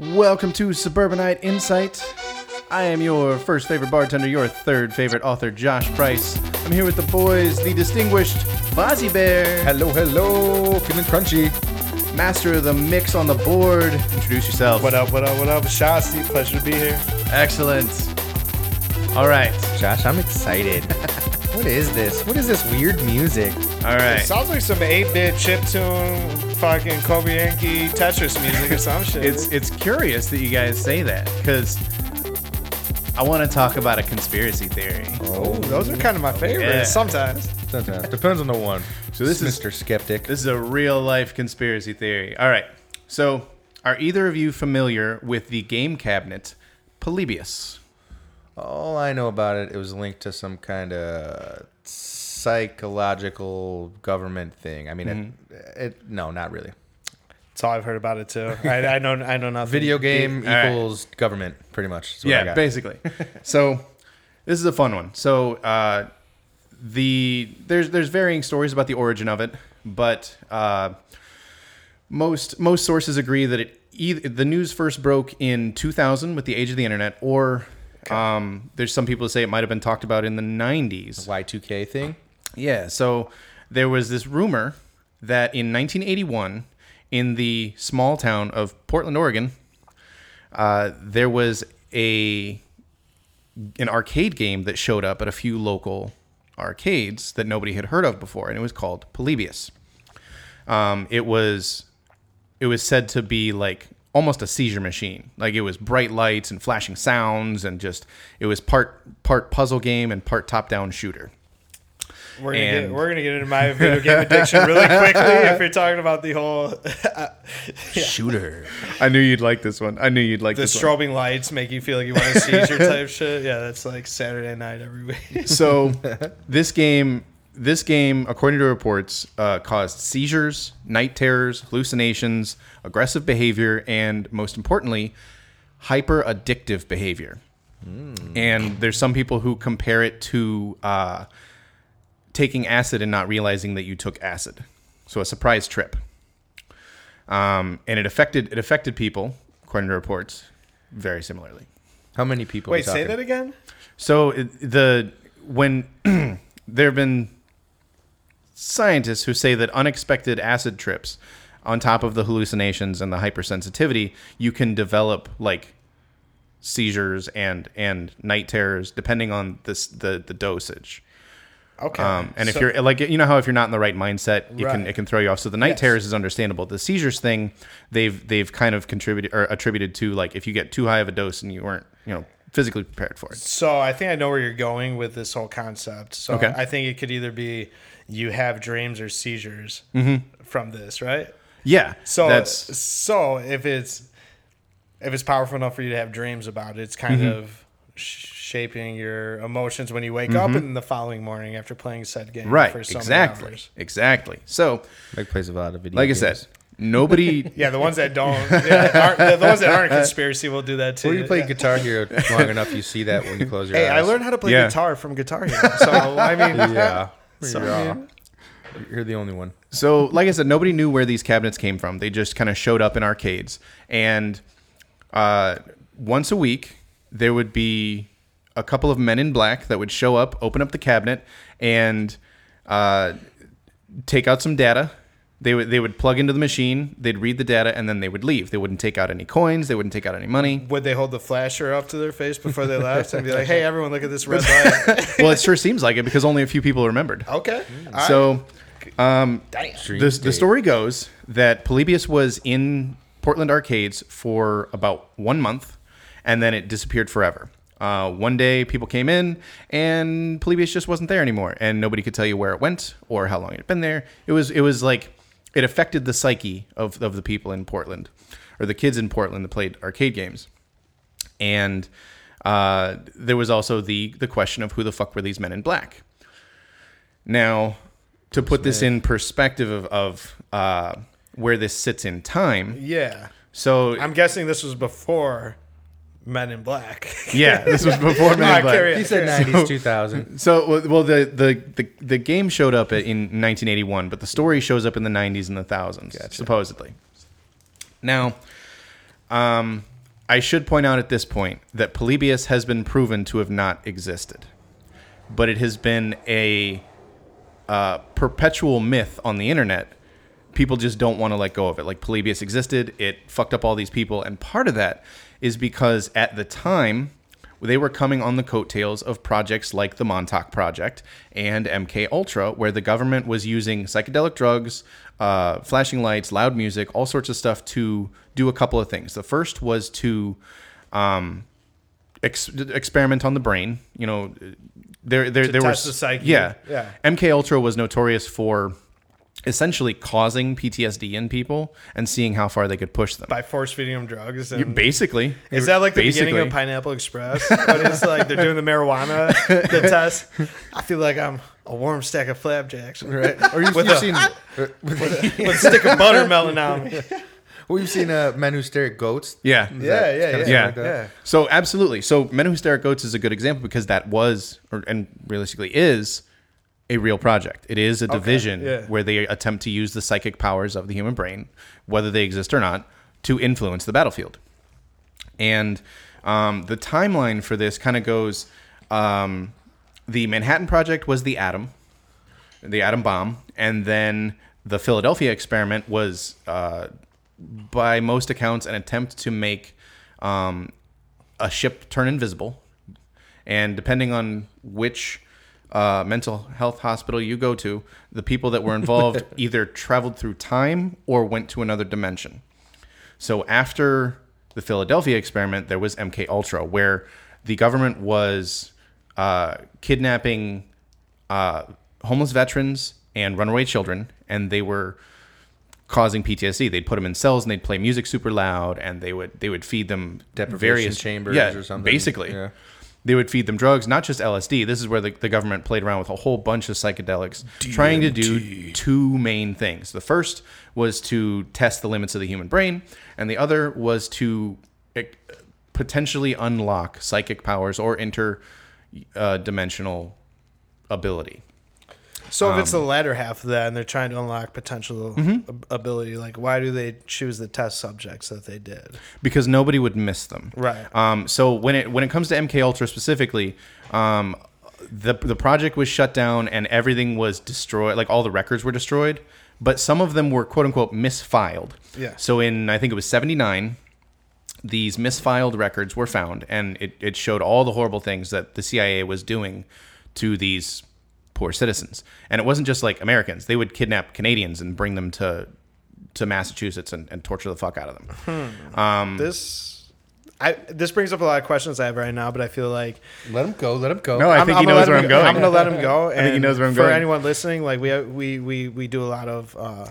Welcome to Suburbanite Insight. I am your first favorite bartender, your third favorite author, Josh Price. I'm here with the boys, the distinguished Fozzie Bear, Hello, hello, feeling crunchy. master of the mix on the board. Introduce yourself. What up, what up, what up? Shasti, pleasure to be here. Excellent. All right, Josh, I'm excited. what is this? What is this weird music? All right. Sounds like some 8-bit chiptune, fucking Kobe Yankee Tetris music or some shit. It's it's curious that you guys say that because I want to talk about a conspiracy theory. oh, those are kind of my favorites Yeah. sometimes. Depends on the one. So this is Mr. Skeptic. This is a real life conspiracy theory. All right. So, are either of you familiar with the game cabinet Polybius? All I know about it, it was linked to some kind of psychological government thing. I mean, Mm-hmm. it, it. No, not really. That's all I've heard about it too. I, I know, I know nothing. Video game right. equals government, pretty much. is what I Yeah, got. basically. so, this is a fun one. So, uh, the there's there's varying stories about the origin of it, but uh, most most sources agree that it either the news first broke in 2000 with the age of the internet, or um, there's some people who say it might have been talked about in the 90s. The Y2K thing. Yeah, so there was this rumor that in 1981, in the small town of Portland, Oregon, uh, there was a an arcade game that showed up at a few local arcades that nobody had heard of before, and it was called Polybius. Um, it was it was said to be like almost a seizure machine. Like it was bright lights and flashing sounds, and just it was part part puzzle game and part top down shooter. We're gonna, And- get, we're gonna get into my video game addiction really quickly if you're talking about the whole Shooter. I knew you'd like this one. I knew you'd like the this one. strobing lights make you feel like you want a seizure type shit. Yeah, that's like Saturday night every week. So this game, this game, according to reports, uh, caused seizures, night terrors, hallucinations, aggressive behavior, and most importantly, hyper addictive behavior. And there's some people who compare it to uh, taking acid and not realizing that you took acid. So a surprise trip. Um, and it affected it affected people, according to reports, very similarly. How many people? are Wait, say that again. So it- the when there have been scientists who say that unexpected acid trips, on top of the hallucinations and the hypersensitivity, you can develop like seizures and and night terrors depending on this the the dosage. Okay. Um, and if you're like you know how if you're not in the right mindset, it can it can throw you off. So the night Yes. terrors is understandable. The seizures thing, they've they've kind of contributed or attributed to like if you get too high of a dose and you weren't you know physically prepared for it. So I think I know where you're going with this whole concept. So Okay. I think it could either be you have dreams or seizures from this, right? Yeah. So that's so if it's if it's powerful enough for you to have dreams about it, it's kind Mm-hmm. of sh- shaping your emotions when you wake up in the following morning after playing said game Mm-hmm. right. for so many Exactly. hours. Exactly. So, Meg plays a lot of video. like I said, nobody. Yeah, the ones that don't, yeah, the, the ones that aren't conspiracy will do that too. Well, you play Yeah. Guitar Hero long enough, you see that when you close your Hey, eyes. I learned how to play Yeah. guitar from Guitar Hero. So I mean, Yeah. So, yeah. I You're the only one. So, like I said, nobody knew where these cabinets came from. They just kind of showed up in arcades, and uh, once a week there would be a couple of men in black that would show up, open up the cabinet, and uh, take out some data. They would they would plug into the machine. They'd read the data, and then they would leave. They wouldn't take out any coins. They wouldn't take out any money. would they hold the flasher up to their face before they left and be like, "Hey, everyone, look at this red light"? well, it sure seems like it because only a few people remembered. Okay. All right. So. Um, the, the story goes that Polybius was in Portland arcades for about one month, and then it disappeared forever. Uh, one day, people came in, and Polybius just wasn't there anymore, and nobody could tell you where it went or how long it had been there. It was it was like it affected the psyche of of the people in Portland, or the kids in Portland that played arcade games, and uh, there was also the the question of who the fuck were these men in black. Now, to put this in perspective of, of uh, where this sits in time, yeah, so I'm guessing this was before Men in Black. yeah, this was before Men in Black. He said 90s, 2000. So well, well, the, the the the game showed up in 1981, but the story shows up in the 90s and the thousands, supposedly. Now, Um, I should point out at this point that Polybius has been proven to have not existed, but it has been a uh, perpetual myth on the internet. People just don't want to let go of it. Like Polybius existed, it fucked up all these people, and part of that is because at the time they were coming on the coattails of projects like the Montauk Project and MK Ultra, where the government was using psychedelic drugs, uh, flashing lights, loud music, all sorts of stuff to do a couple of things. The first was to um, ex- experiment on the brain. You know, there there there test was the psyche. Yeah, Yeah. MK Ultra was notorious for essentially causing PTSD in people and seeing how far they could push them. By force feeding them drugs. And Basically, is that like the beginning basically. of Pineapple Express? when it's like they're doing the marijuana the test. I feel like I'm a warm stack of flapjacks. Right. Or you, With you've a- seen, With a stick of butter melting on me. well, you've seen uh, men who stare at goats. Yeah. Yeah, yeah, yeah. Yeah. like? Yeah. So absolutely. So Men Who Stare at Goats is a good example because that was, or, and realistically is, a real project. It is a division yeah. where they attempt to use the psychic powers of the human brain, whether they exist or not, to influence the battlefield. And um, the timeline for this kind of goes: um, the Manhattan Project was the atom, the atom bomb, and then the Philadelphia experiment was, uh, by most accounts, an attempt to make um, a ship turn invisible. And depending on which uh, mental health hospital you go to, the people that were involved either traveled through time or went to another dimension. So after the Philadelphia experiment, there was MK Ultra, where the government was uh, kidnapping uh, homeless veterans and runaway children, and they were causing PTSD. They'd put them in cells and they'd play music super loud, and they would they would feed them Deprivation various chambers yeah, or something. Basically, Yeah. They would feed them drugs, not just LSD. This is where the, the government played around with a whole bunch of psychedelics, trying to do two main things. The first was to test the limits of the human brain, and the other was to eh, potentially unlock psychic powers or interdimensional ability. So if Um, it's the latter half of that and they're trying to unlock potential Mm-hmm. ability, like why do they choose the test subjects that they did? because nobody would miss them. Right. Um, so when it when it comes to MK Ultra specifically, um, the the project was shut down and everything was destroyed. Like all the records were destroyed, but some of them were quote unquote misfiled. Yeah. So in I think it was seventy nine. These misfiled records were found, and it, it showed all the horrible things that the CIA was doing to these poor citizens. And it wasn't just like Americans; they would kidnap Canadians and bring them to to Massachusetts and, and torture the fuck out of them. Um, This, I this brings up a lot of questions I have right now, but I feel like Let him go. Let him go. No, I think he gonna knows where I'm go- going. I'm gonna let him go. I think he knows where I'm for going. anyone listening, like we we we we do a lot of uh,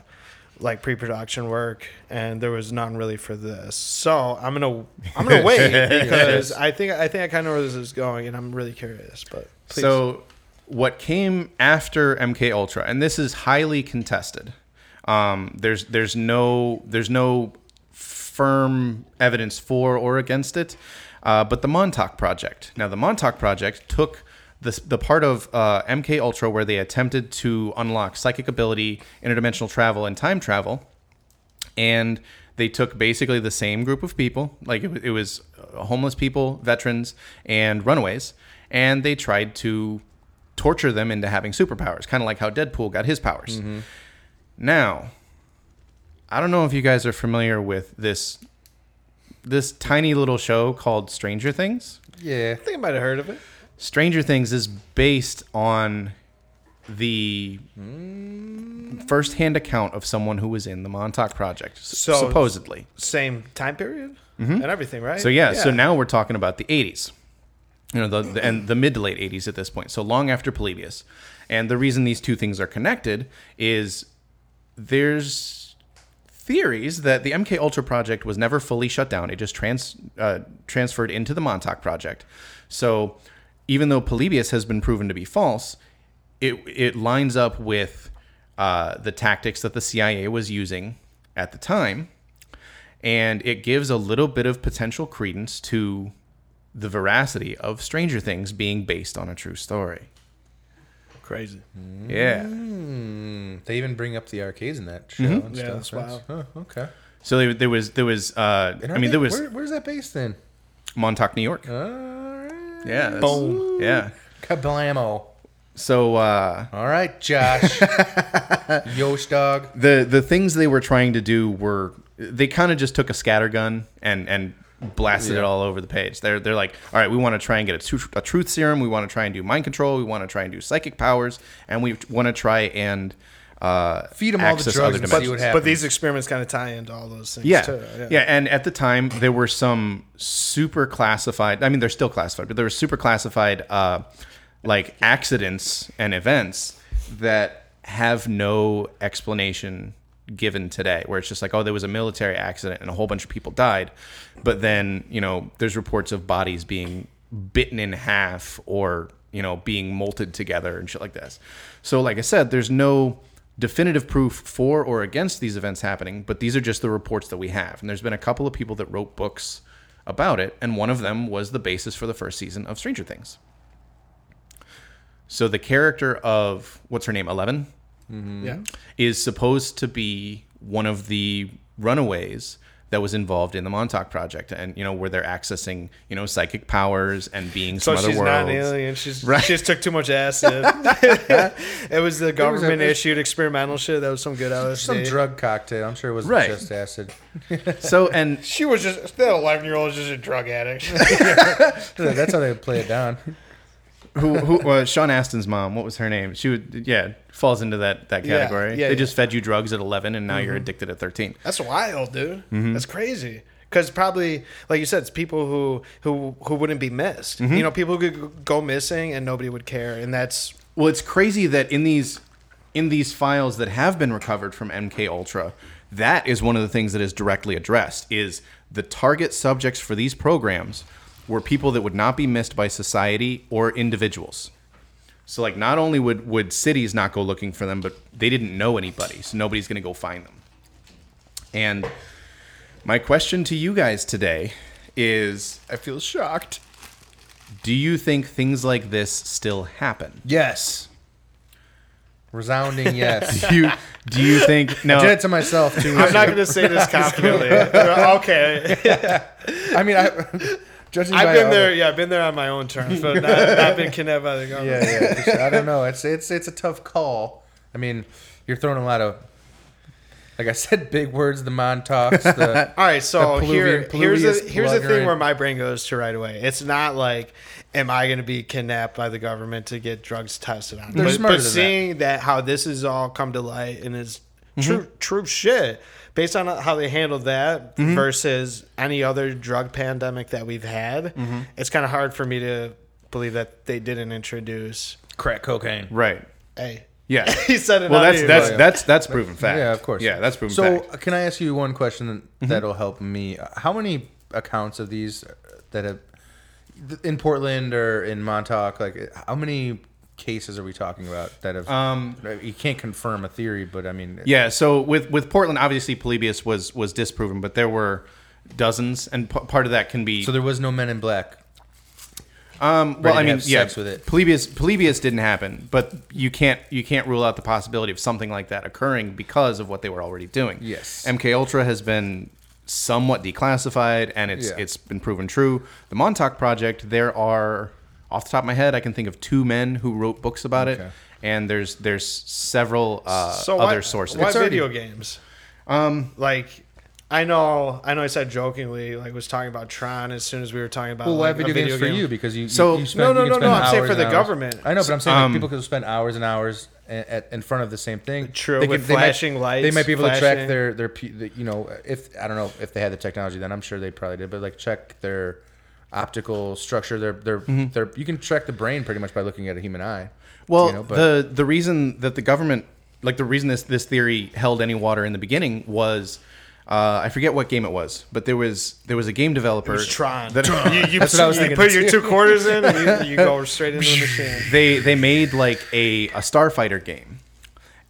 like pre-production work, and there was none really for this. So I'm gonna I'm gonna wait because I think I think I kind of know where this is going, and I'm really curious. But please. So, what came after MK Ultra, and this is highly contested. Um, there's there's no there's no firm evidence for or against it, uh, but the Montauk Project. Now, the Montauk Project took the the part of uh, MK Ultra where they attempted to unlock psychic ability, interdimensional travel, and time travel, and they took basically the same group of people like it, it was uh, homeless people veterans and runaways and they tried to torture them into having superpowers kind of like how deadpool got his powers now i don't know if you guys are familiar with this this tiny little show called stranger things yeah. I think I might have heard of it. Stranger Things is based on the first-hand account of someone who was in the Montauk Project, So- supposedly. Same time period and everything, right? Mm-hmm. So yeah, so now we're talking about the 80s. You know, the, the and the mid to late 80s at this point. So long after Polybius. And the reason these two things are connected is there's theories that the MK Ultra project was never fully shut down. It just trans uh, transferred into the Montauk project. So even though Polybius has been proven to be false, it it lines up with uh, the tactics that the CIA was using at the time, and it gives a little bit of potential credence to the veracity of Stranger Things being based on a true story. crazy. Yeah. Hmm. They even bring up the arcades in that show Mm-hmm. and Yeah, stuff. that's wild. Oh, okay. So there, there was there was uh, I mean they- there was Where, where's that based then? Montauk, New York. Alright. Yeah. that's- Boom. Yeah. Kablamo. So uh, All right, Josh. Yosh dog. the the things they were trying to do were they kind of just took a scatter gun and and blasted it all over the page. They're they're like, all right, we want to try and get a, tru- a truth serum. We want to try and do mind control. We want to try and do psychic powers, and we want to try and uh, them all the access drugs other and dimensions. see what But these experiments kind of tie into all those things Yeah. too. yeah. And at the time, there were some super classified, I mean, they're still classified, but there were super classified, uh, like accidents and events that have no explanation given today, where it's just like, oh, there was a military accident and a whole bunch of people died. But then, you know, there's reports of bodies being bitten in half or, you know, being molted together and shit like this. So, like I said, there's no definitive proof for or against these events happening, but these are just the reports that we have. And there's been a couple of people that wrote books about it, and one of them was the basis for the first season of Stranger Things. So the character of what's her name, Eleven, Mm-hmm. Yeah. is supposed to be one of the runaways that was involved in the Montauk project, and you know where they're accessing you know psychic powers and being So some other she's worlds. not an alien. She's Right. she just took too much acid. it was the government a- issued experimental shit. That was some good LSD. Some drug cocktail. I'm sure it wasn't Right. just acid. So and She was just that eleven year old was just a drug addict. That's how they play it down. Who who uh, Sean Astin's mom? What was her name? She would yeah falls into that that Yeah, category. yeah, they yeah. Mm-hmm. just fed you drugs at eleven, and now you're addicted at thirteen. That's wild, dude. Mm-hmm. That's crazy. Because probably, like you said, it's people who who who wouldn't be missed. Mm-hmm. You know, people who could go missing and nobody would care, and that's Well, it's crazy that in these in these files that have been recovered from MK Ultra, that is one of the things that is directly addressed is the target subjects for these programs were people that would not be missed by society or individuals. So like not only would would cities not go looking for them, but they didn't know anybody, so nobody's going to go find them. And my question to you guys today is I feel shocked. do you think things like this still happen? Yes. Resounding yes. Do you do you think no I did it to myself too. I'm not going to say this confidently. okay, I mean, I, judging I've been there. the- Yeah, I've been there on my own terms, but not, not been kidnapped by the government. yeah, yeah. sure. I don't know. It's it's it's a tough call. I mean, you're throwing a lot of, like I said, big words. The Montauk's. The, All right, so The here, here's a, here's the thing where my brain goes to right away. It's not like, am I going to be kidnapped by the government to get drugs tested on? They're but, but than that. seeing that. how this has all come to light and is Mm-hmm. true true shit based on how they handled that Mm-hmm. versus any other drug pandemic that we've had, Mm-hmm. it's kind of hard for me to believe that they didn't introduce. crack cocaine. right? Hey, Yeah. he said it. Well, not that's that's that's that's proven fact. Yeah, of course. Yeah, that's proven So, fact. So, can I ask you one question that'll help me? How many accounts of these that have in Portland or in Montauk? Like, how many cases are we talking about that have? Um, you can't confirm a theory, but I mean, Yeah. So with with Portland, obviously Polybius was was disproven, but there were dozens, and p- part of that can be. So there was no Men in Black. um, well, I mean, yeah, with it. Polybius Polybius didn't happen, but you can't you can't rule out the possibility of something like that occurring because of what they were already doing. Yes. MK Ultra has been somewhat declassified, and it's Yeah. it's been proven true. The Montauk Project, there are off the top of my head, I can think of two men who wrote books about Okay. it, and there's there's several uh, so other why, sources. Why It's already- video games? Um, like I know, I know. I said jokingly, like was talking about Tron as soon as we were talking about. Well, why like, a video games for game. you? Because you So- you, you spend, No, no, you no, can no, I'm saying for the hours. government. I know, but I'm saying like, Um, people could spend hours and hours at, at, in front of the same thing. True, They with could- they might- flashing lights, They might be able to track flashing- their their you know if I don't know if they had the technology then I'm sure they probably did, but like check their optical structure. Their their Mm-hmm. their you can track the brain pretty much by looking at a human eye. Well, you know, but- the the reason that the government, like the reason this this theory held any water in the beginning was, uh, I forget what game it was, but there was there was a game developer. It was Tron. that- you, you, That's what I was you thinking put your two quarters in, and you, you go straight into the machine. they they made like a a starfighter game,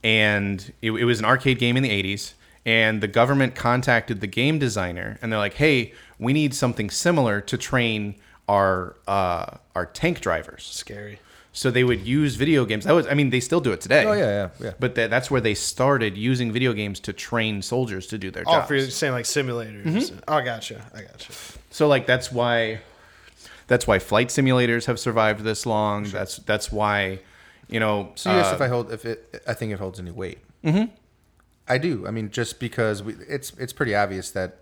and it, it was an arcade game in the '80s. And the government contacted the game designer, and they're like, "Hey, we need something similar to train our uh, our tank drivers." Scary. So they would use video games. That was, I mean, they still do it today. Oh yeah, yeah, yeah. But that, that's where they started using video games to train soldiers to do their Oh, jobs. for you're saying like simulators. Mm-hmm. Oh, gotcha. I gotcha. So like that's why that's why flight simulators have survived this long. That's that's why you know. So yes, uh, if I hold, if it, I think it holds any weight. Mm-hmm. I do. I mean, just because we, it's it's pretty obvious that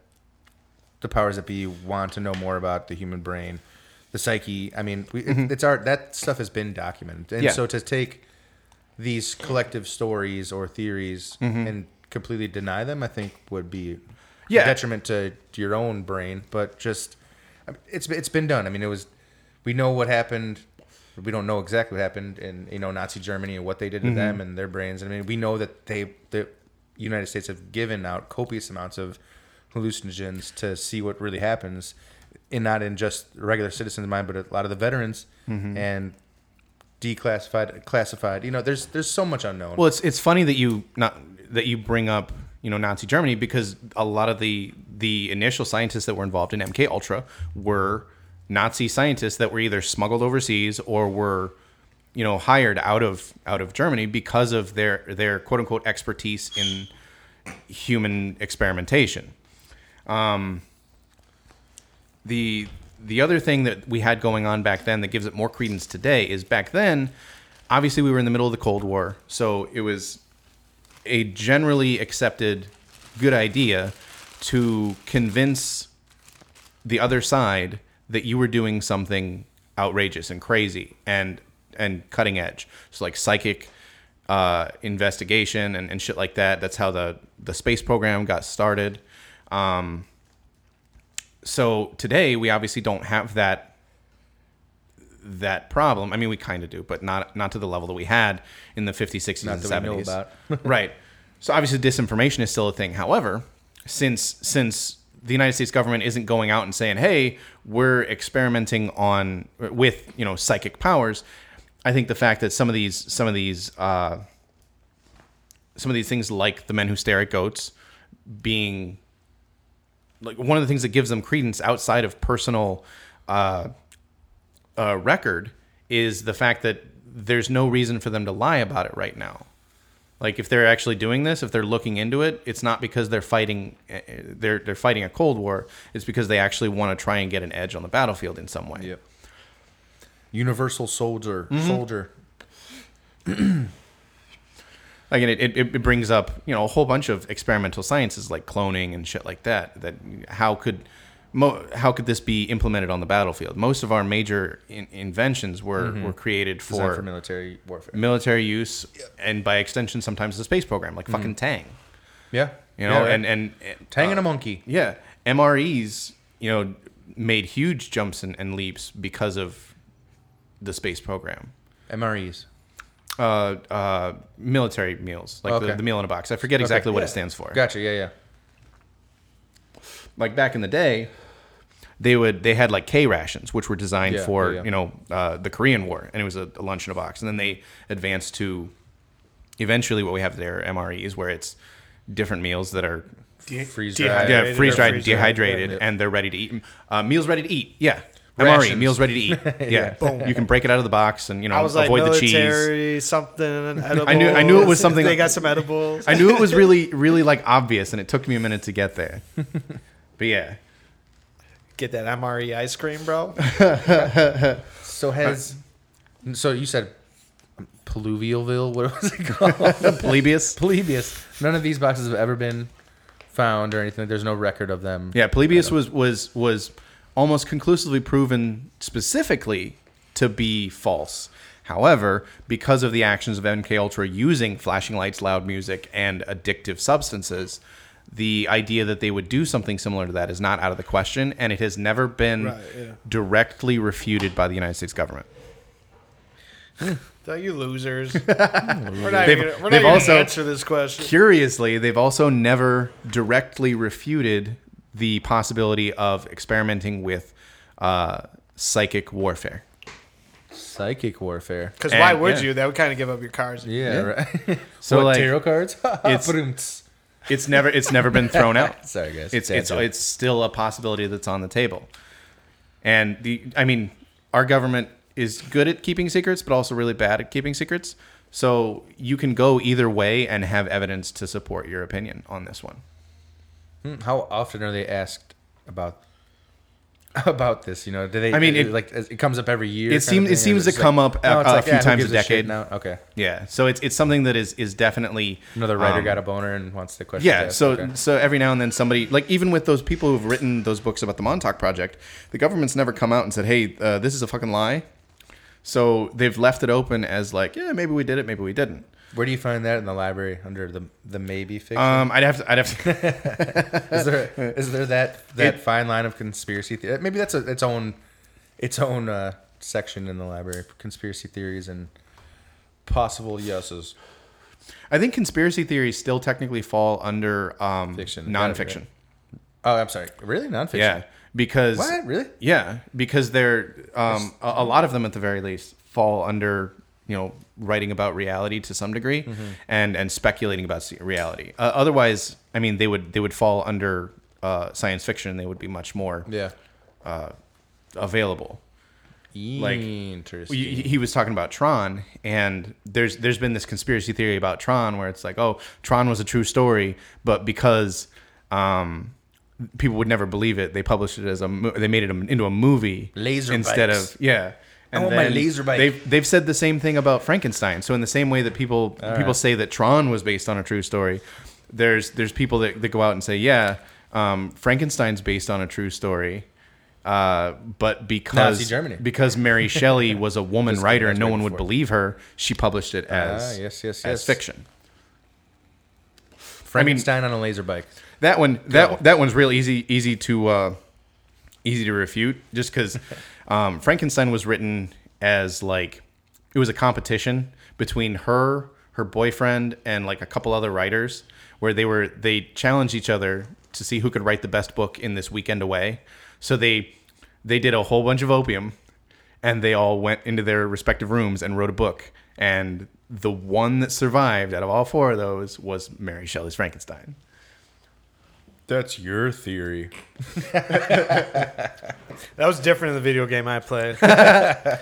the powers that be want to know more about the human brain, the psyche. I mean, we, it, mm-hmm. it's our that stuff has been documented, and Yeah. so to take these collective stories or theories mm-hmm. and completely deny them, I think would be Yeah. a detriment to, to your own brain. But just it's it's been done. I mean, it was we know what happened. We don't know exactly what happened in you know Nazi Germany and what they did to mm-hmm. them and their brains. I mean, we know that they the United States have given out copious amounts of hallucinogens to see what really happens, and not in just regular citizens' mind, but a lot of the veterans mm-hmm. and declassified, classified. You know, there's there's so much unknown. Well, it's it's funny that you not that you bring up you know Nazi Germany because a lot of the the initial scientists that were involved in MK Ultra were Nazi scientists that were either smuggled overseas or were you know hired out of out of Germany because of their their quote unquote expertise in human experimentation. Um, the the other thing that we had going on back then that gives it more credence today is back then, obviously we were in the middle of the Cold War, so it was a generally accepted good idea to convince the other side that you were doing something outrageous and crazy and and cutting edge. So like psychic uh, investigation and, and shit like that. That's how the the space program got started. Um, so today we obviously don't have that that problem. I mean, we kind of do, but not not to the level that we had in the 50s, 60s, Not and that we know 70s. about. right. So obviously, disinformation is still a thing. However, since since the United States government isn't going out and saying, "Hey, we're experimenting on with you know psychic powers," I think the fact that some of these some of these uh, some of these things, like the men who stare at goats, being like one of the things that gives them credence outside of personal uh, uh, record is the fact that there's no reason for them to lie about it right now. Like if they're actually doing this, if they're looking into it, it's not because they're fighting eh, eh, they're they're fighting a cold war. It's because they actually want to try and get an edge on the battlefield in some way. Yep. Universal soldier, Mm-hmm. soldier. Again, it, it, it brings up you know a whole bunch of experimental sciences like cloning and shit like that. That how could mo- how could this be implemented on the battlefield? Most of our major in- inventions were were created for, for military warfare. military use and by extension sometimes the space program, like fucking Tang. Yeah, You know, Yeah, and and, and Tang uh, and a monkey. Yeah, MREs, you know, made huge jumps and, and leaps because of the space program. MREs. Uh, uh, military meals, like the, Okay. the meal in a box. I forget exactly what yeah. it stands for. Gotcha. Yeah, yeah. Like back in the day, they would they had like K rations, which were designed Yeah, for yeah, yeah. you know uh, the Korean War, and it was a, a lunch in a box. And then they advanced to eventually what we have there, MREs, where it's different meals that are Freeze dried. yeah, freeze dried, freeze-dried, dehydrated, yeah. and they're ready to eat. Uh, meals ready to eat. Yeah. MRE, Rations. meals ready to eat. Yeah. Boom. You can break it out of the box and, you know, I was like avoid the cheese. military something. Edibles. I knew- I knew it was something- They got some edibles. I knew it was really, really like obvious, and it took me a minute to get there. But yeah. Get that MRE ice cream, bro. So has uh, so you said Pluvialville? What was it called? Polybius. Polybius. None of these boxes have ever been found or anything. There's no record of them. Yeah, Polybius was, was, was almost conclusively proven specifically to be false. However, because of the actions of MK Ultra using flashing lights, loud music, and addictive substances, the idea that they would do something similar to that is not out of the question, and it has never been Right, yeah. directly refuted by the United States government. Hmm. Thank you, losers. we're not They've- even, we're not they've also- gonna answer this question. Curiously, they've also never directly refuted the possibility of experimenting with uh, psychic warfare. Psychic warfare. Because And- why would yeah. you? That would kind of give up your cars. Yeah. Yeah. Right. So, what, like, tarot cards? it's- Ba-doom-ts. It's never it's never been thrown out. Sorry, guys. It's Dad it's joke. it's still a possibility that's on the table. And the I mean, our government is good at keeping secrets, but also really bad at keeping secrets. So you can go either way and have evidence to support your opinion on this one. Hmm, How often are they asked about about this? You know, do they? I mean, it- like it comes up every year. It seems- it seems to just come up a- no, it's a few who times a decade. Now, okay, Yeah. So it's it's something that is is definitely another writer um, got a boner and wants the question. Yeah, so so every now and then somebody like even with those people who've written those books about the Montauk Project, the government's never come out and said, "Hey, uh, this is a fucking lie." So they've left it open as like, yeah, maybe we did it, maybe we didn't. Where do you find that in the library under the the maybe fiction? Um, I'd have to, I'd have to. is there is there that that fine line of conspiracy? The- maybe that's a, its own its own uh, section in the library: conspiracy theories and possible yeses. I think conspiracy theories still technically fall under um, Fiction, nonfiction. right? Oh, I'm sorry. Really, nonfiction? Yeah, because What? Really? Yeah, because they're um, a, a lot of them at the very least fall under you know writing about reality to some degree Mm-hmm. and and speculating about reality. Uh, otherwise, I mean, they would they would fall under uh, science fiction. They would be much more Yeah. available. Like, Interesting. He, he was talking about Tron, and there's there's been this conspiracy theory about Tron where it's like, oh, Tron was a true story, but because um, people would never believe it, they published it as a they made it into a movie Laser instead bikes. of yeah. I want my laser bike. They've they've said the same thing about Frankenstein. So in the same way that people people right. say that Tron was based on a true story, there's there's people that, that go out and say, yeah, um, Frankenstein's based on a true story. Uh, but because because Mary Shelley was a woman writer and no one would believe her, she published it as Ah, yes, yes, as fiction. Frankenstein on a laser bike. That one that that one's real easy easy to uh, easy to refute just because um, Frankenstein was written as like it was a competition between her her boyfriend and like a couple other writers where they were they challenged each other to see who could write the best book in this weekend away. So they they did a whole bunch of opium and they all went into their respective rooms and wrote a book and the one that survived out of all four of those was Mary Shelley's Frankenstein. That's your theory. That was different in the video game I played. I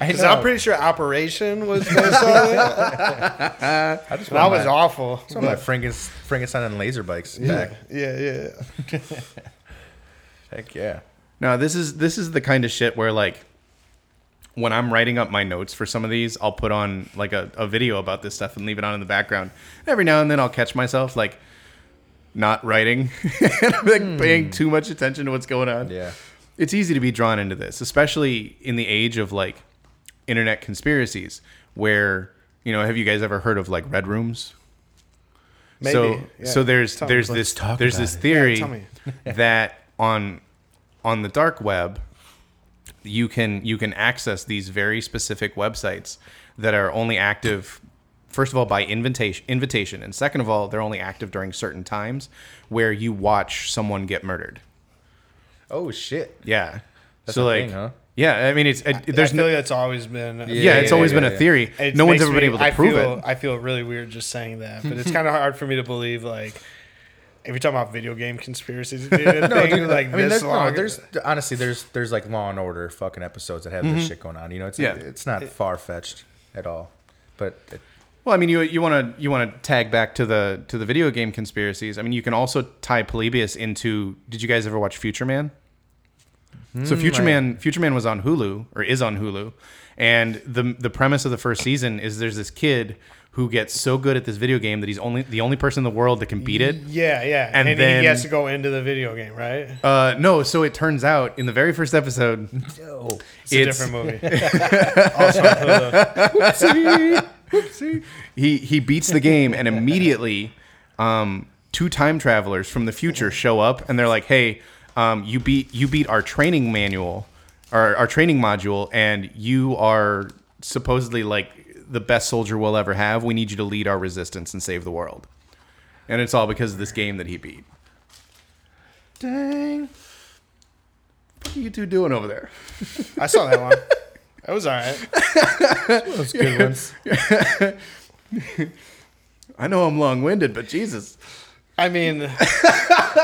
Because I'm pretty sure Operation was based on it. I just That was awful. Some of my Frankenstein, Frankenstein and laser bikes Yeah, back. yeah, yeah. Heck yeah. No, this is this is the kind of shit where like when I'm writing up my notes for some of these, I'll put on like a, a video about this stuff and leave it on in the background. Every now and then I'll catch myself like not writing and I'm like hmm. paying too much attention to what's going on. Yeah. It's easy to be drawn into this, especially in the age of like internet conspiracies where, you know, have you guys ever heard of like red rooms? Maybe. So yeah. so there's Tell there's let's this talk there's this theory Yeah, that on on the dark web you can you can access these very specific websites that are only active first of all by invitation invitation and second of all they're only active during certain times where you watch someone get murdered. Oh shit. Yeah. That's so like thing, huh? yeah, I mean it's it, I there's feel no like that's always been. yeah, Yeah, it's yeah, always yeah, been a theory. It no one's ever been able to I prove feel, it. I feel really weird just saying that, but it's kind of hard for me to believe. Like, if you're talking about video game conspiracies, No, dude, like I mean, this there's, no, there's honestly, there's there's like Law and Order fucking episodes that have this mm-hmm. shit going on. You know, it's Yeah. it's not far fetched at all. But it, Well, I mean, you you want to you want to tag back to the to the video game conspiracies. I mean, you can also tie Polybius into. Did you guys ever watch Future Man? so Future I- Man, Future Man was on Hulu or is on Hulu, and the the premise of the first season is there's this kid who gets so good at this video game that he's only the only person in the world that can beat it. yeah, yeah, And and, then- he has to go into the video game, right? Uh, no, so it turns out in the very first episode, It's, a different movie. also, Hulu. he he beats the game and immediately um, two time travelers from the future show up and they're like hey um, you beat you beat our training manual our, our training module and you are supposedly like the best soldier we'll ever have. We need you to lead our resistance and save the world. And it's all because of this game that he beat. Dang. What are you two doing over there? I saw that one. That was all right. those good ones. i know i'm long-winded but jesus I mean,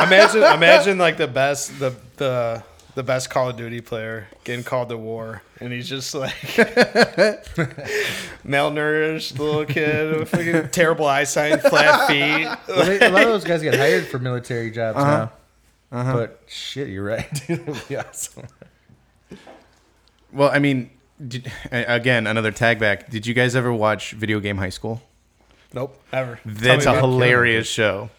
imagine, imagine like the best, the the the best Call of Duty player getting called to war, and he's just like malnourished little kid with fucking terrible eyesight, flat feet. Well, they- a lot of those guys get hired for military jobs Uh-huh. now. But shit, you're right. Dude, It'd be awesome. Well, I mean, did, again, another tag back. Did you guys ever watch Video Game High School? Nope, ever. That's a hilarious show.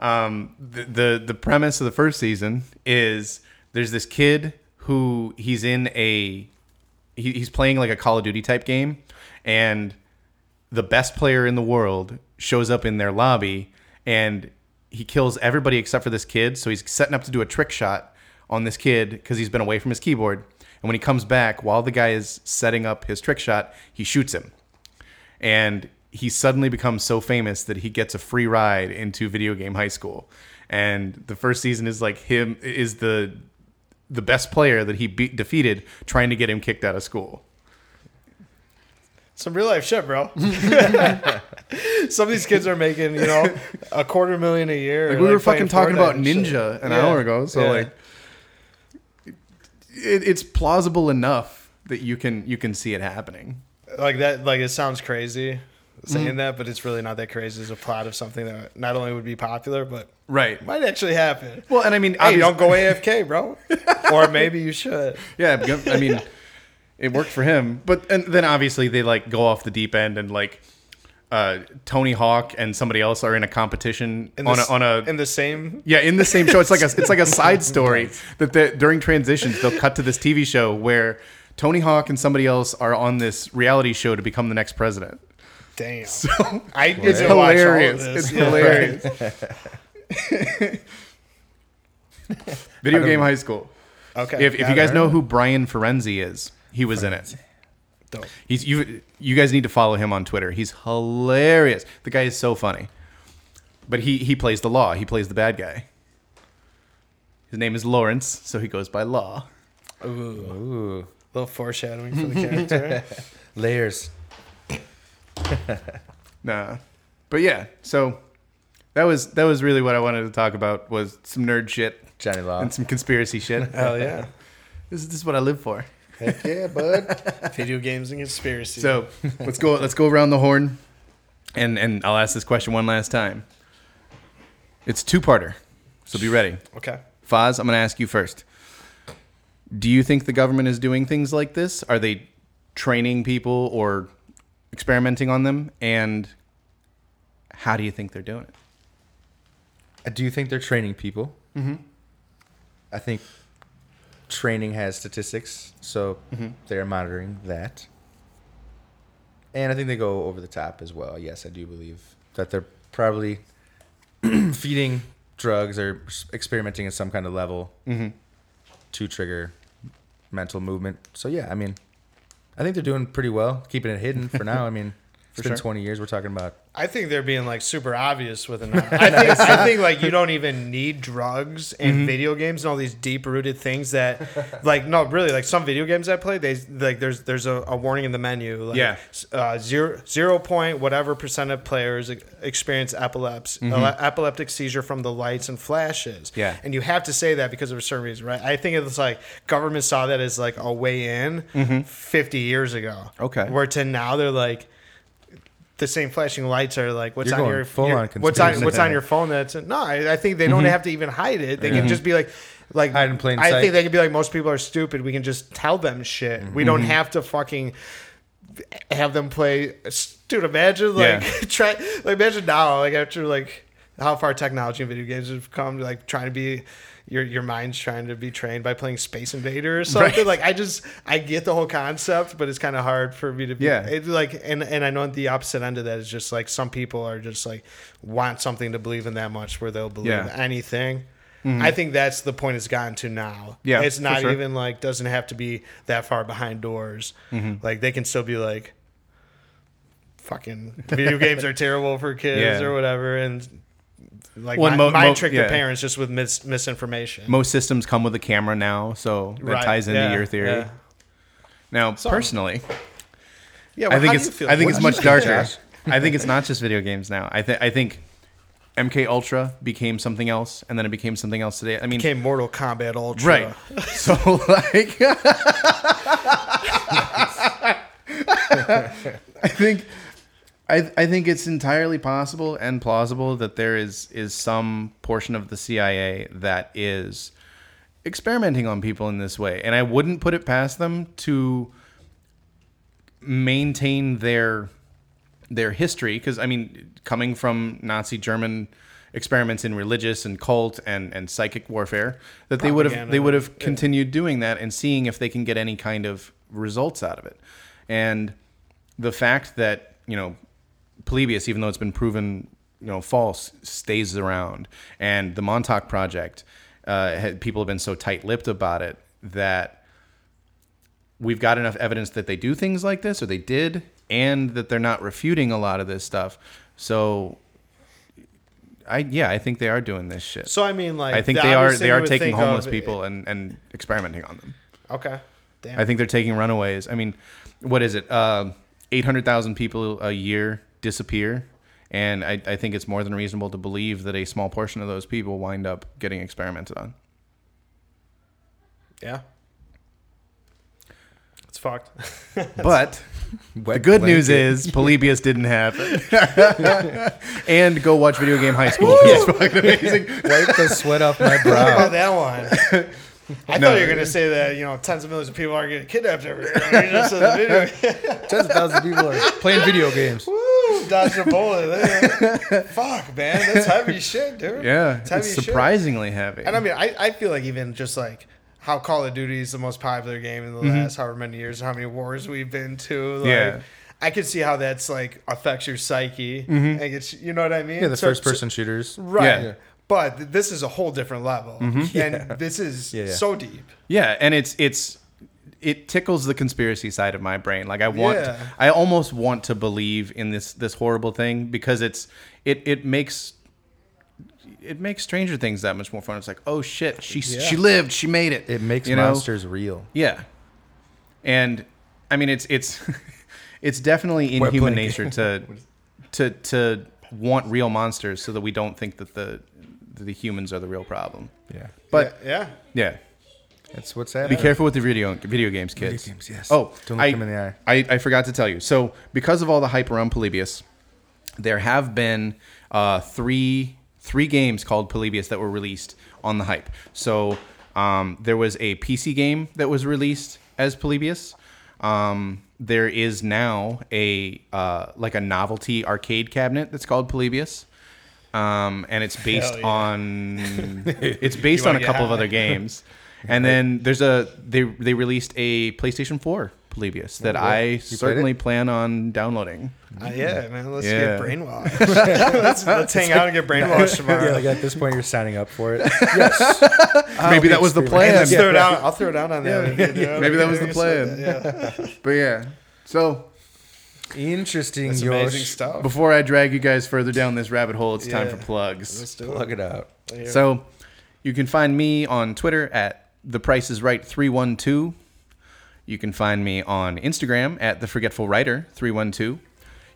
Um, the, the the premise of the first season is there's this kid who he's in a he, he's playing like a Call of Duty type game, and the best player in the world shows up in their lobby and he kills everybody except for this kid. So he's setting up to do a trick shot on this kid because he's been away from his keyboard. And when he comes back, while the guy is setting up his trick shot, he shoots him and he suddenly becomes so famous that he gets a free ride into video game high school and the first season is like him is the the best player that he beat defeated trying to get him kicked out of school Some real life shit, bro. Some of these kids are making, you know, a quarter million a year. like we were fucking talking Fortnite about and shit. ninja an Yeah. hour ago so Yeah. like it, it's plausible enough that you can you can see it happening like that, like it sounds crazy saying Mm-hmm. that, but it's really not that crazy. It's a plot of something that not only would be popular, but right might actually happen. well and i mean Hey, don't go AFK, bro. or maybe you should. Yeah, I mean, it worked for him. But and then obviously they like go off the deep end and like uh, Tony Hawk and somebody else are in a competition In on the, a, on a in the same yeah in the same show. It's like a it's like a side story that they, during transitions they'll cut to this TV show where Tony Hawk and somebody else are on this reality show to become the next president. damn. So I it's to watch all of hilarious. It's Yeah. hilarious. Video game high school. Okay. If, if you guys know who Brian Firenzi is, he was in it. Dope. He's you. You guys need to follow him on Twitter. He's hilarious. The guy is so funny. But he he plays the law. He plays the bad guy. His name is Lawrence, so he goes by Law. Ooh, Ooh, little foreshadowing for the character. layers. Nah, but yeah. So that was that was really what I wanted to talk about was some nerd shit Johnny Law. and some conspiracy shit. Hell yeah. This is this is what I live for. Heck yeah, bud. Video games and conspiracy. So let's go let's go around the horn, and and I'll ask this question one last time. It's two parter, so be ready. okay. Foz, I'm going to ask you first. Do you think the government is doing things like this? Are they training people or experimenting on them? And how do you think they're doing it? I do think they're training people. Mm-hmm. I think training has statistics, so mm-hmm. they're monitoring that. And I think they go over the top as well. Yes, I do believe that they're probably feeding drugs or experimenting at some kind of level mm-hmm. to trigger mental movement. So yeah, I mean, I think they're doing pretty well, keeping it hidden for now. I mean, it's For been sure. 20 years. We're talking about I think they're being like super obvious with it. I think I think like you don't even need drugs and Mm-hmm. video games and all these deep rooted things that like no really like some video games I play they like there's there's a, a warning in the menu like Yeah. uh, zero zero point whatever percent of players ex- experience epileps ele- epileptic seizure from the lights and flashes Mm-hmm. Yeah. and you have to say that because of a certain reason right I think it's like government saw that as like a way in 50 years ago Mm-hmm. Okay. where to now they're like the same flashing lights are like what's You're on going your, full your- on what's on conspiracy. what's on your phone that's no I, I think they don't mm-hmm. have to even hide it they can mm-hmm. just be like like Hide in plain I sight. think they can be like most people are stupid we can just tell them shit we don't mm-hmm. have to fucking have them play dude imagine like Yeah. try like imagine now like after like how far technology and video games have come like trying to be your your mind's trying to be trained by playing Space Invader or something. Right. Like I just I get the whole concept, but it's kind of hard for me to be Yeah. it, like and and I know the opposite end of that is just like some people are just like want something to believe in that much where they'll believe Yeah. anything. Mm-hmm. I think that's the point it's gotten to now. Yeah, it's not sure. even like doesn't have to be that far behind doors. Mm-hmm. Like they can still be like, fucking video games are terrible for kids Yeah. or whatever, and like Well, mi- mo- mind mo- trick yeah. the parents just with mis- misinformation. Most systems come with a camera now, so that Right, ties into yeah, your theory. yeah. Now, So- personally, Yeah, I think how do you it's? I think it's much darker. I think it's not just video games now. I think I think MK Ultra became something else, and then it became something else today. I mean, Became Mortal Kombat Ultra. right? So like, I think. I, I think it's entirely possible and plausible that there is is some portion of the CIA that is experimenting on people in this way, and I wouldn't put it past them to maintain their their history because I mean, coming from Nazi German experiments in religious and cult and, and psychic warfare, that they would have they would have yeah. continued doing that and seeing if they can get any kind of results out of it. And the fact that you know Polybius, even though it's been proven you know false, stays around, and the Montauk Project, uh, had, people have been so tight-lipped about it that we've got enough evidence that they do things like this or they did and that they're not refuting a lot of this stuff. So i yeah i think they are doing this shit. So I mean, like i think the they are they are taking homeless of- people and and experimenting on them. Okay. Damn. i think they're taking runaways. I mean what is it? Uh 800000 people a year disappear and I, I think it's more than reasonable to believe that a small portion of those people wind up getting experimented on yeah. It's fucked. but The good news is Polybius didn't happen. and go watch Video Game High School. It's fucking amazing. wipe the sweat off my oh, brow. that one. I No. thought you were gonna say that you know tens of millions of people are getting kidnapped every year. You just said the video. Tens of thousands of people are playing video games. Woo, dodged a bullet. Fuck, man, that's heavy shit, dude. Yeah, It's it's as shit. surprisingly heavy. And I mean, I, I feel like even just like how Call of Duty is the most popular game in the last however many years, how many wars we've been to. Like, Mm-hmm. Yeah. I could see how that's like affects your psyche. And it's, you know what I mean? Yeah, the So- first person shooters. Right. Yeah. Mm-hmm. But this is a whole different level. And this is Yeah, yeah. so deep. yeah, and it's it's it tickles the conspiracy side of my brain. Like I want, Yeah. I almost want to believe in this this horrible thing because it's it it makes. It makes Stranger Things that much more fun. It's like, oh shit, she Yeah. she lived, she made it. It makes You know? monsters real. Yeah, and I mean it's it's it's definitely in Wet human blanket. nature to to to want real monsters so that we don't think that the the humans are the real problem. Yeah. But yeah. yeah, That's what's be careful with the video video games, kids. Video games, yes. Oh, Don't look I, them in the eye. I I forgot to tell you. So because of all the hype around Polybius, there have been uh, three three games called Polybius that were released on the hype. So um, there was a PC game that was released as Polybius. Um, there is now a uh, like a novelty arcade cabinet that's called Polybius. Um, and it's based yeah. on it's based on a get couple of other games. And then there's a they they released a PlayStation 4 Polybius that I certainly plan on downloading. Uh, yeah, man. Let's Yeah. get brainwashed. let's, let's hang out and get brainwashed tomorrow. Yeah, like at this point, you're signing up for it. Yes. Maybe that was the plan. let's throw down. I'll throw it out on that. Yeah. Maybe that was the plan. Yeah. But yeah. So Interesting, That's amazing Yosh. stuff. before I drag you guys further down this rabbit hole, it's time Yeah. for plugs. Let's do Plug it. it out. Yeah. So you can find me on Twitter at the price is right 312. You can find me on Instagram at the forgetful writer 312.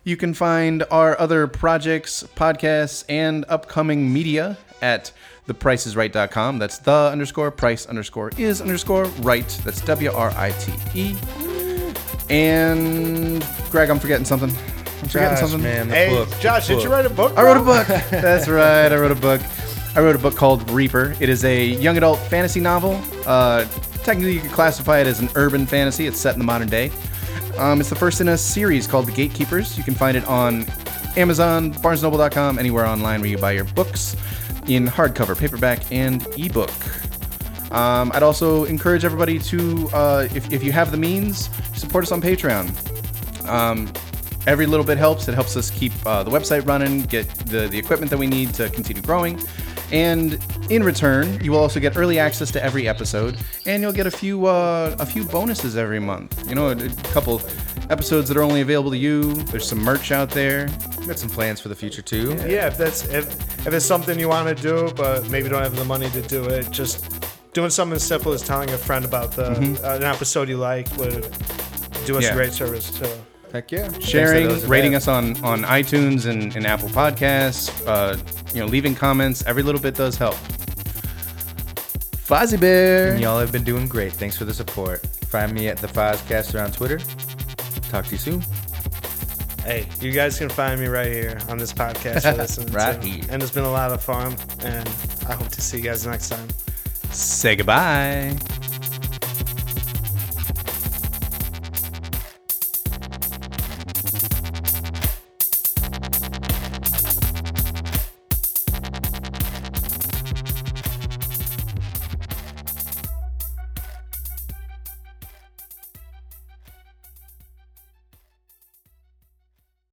You can find our other projects, podcasts, and upcoming media at thepricesright.com. That's the underscore price underscore is underscore right. That's W R I T E. And Greg, I'm forgetting something. I'm forgetting Josh, something. man, the Hey, book. Josh, the did you write a book? I wrote a book. That's right. I wrote a book. I wrote a book called Reaper. It is a young adult fantasy novel. Uh, technically, you could classify it as an urban fantasy. It's set in the modern day. Um, it's the first in a series called The Gatekeepers. You can find it on Amazon, BarnesNoble.com, anywhere online where you buy your books in hardcover, paperback, and ebook. Um, I'd also encourage everybody to, uh, if, if you have the means, support us on Patreon. Um, every little bit helps. It helps us keep uh, the website running, get the, the equipment that we need to continue growing. And in return, you will also get early access to every episode, and you'll get a few uh, a few bonuses every month. You know, a, a couple episodes that are only available to you. There's some merch out there. Got some plans for the future too. Yeah, if that's if if it's something you want to do, but maybe don't have the money to do it, just doing something as simple as telling a friend about the uh, an episode you like would do us Yeah. a great service too. Heck yeah. Sharing, rating us on on iTunes and, and Apple Podcasts. Uh, you know, leaving comments. Every little bit does help. Fozzie Bear. And y'all have been doing great. Thanks for the support. Find me at the Fozcaster on Twitter. Talk to you soon. Hey, you guys can find me right here on this podcast you're Right to. here. And it's been a lot of fun, and I hope to see you guys next time. Say goodbye.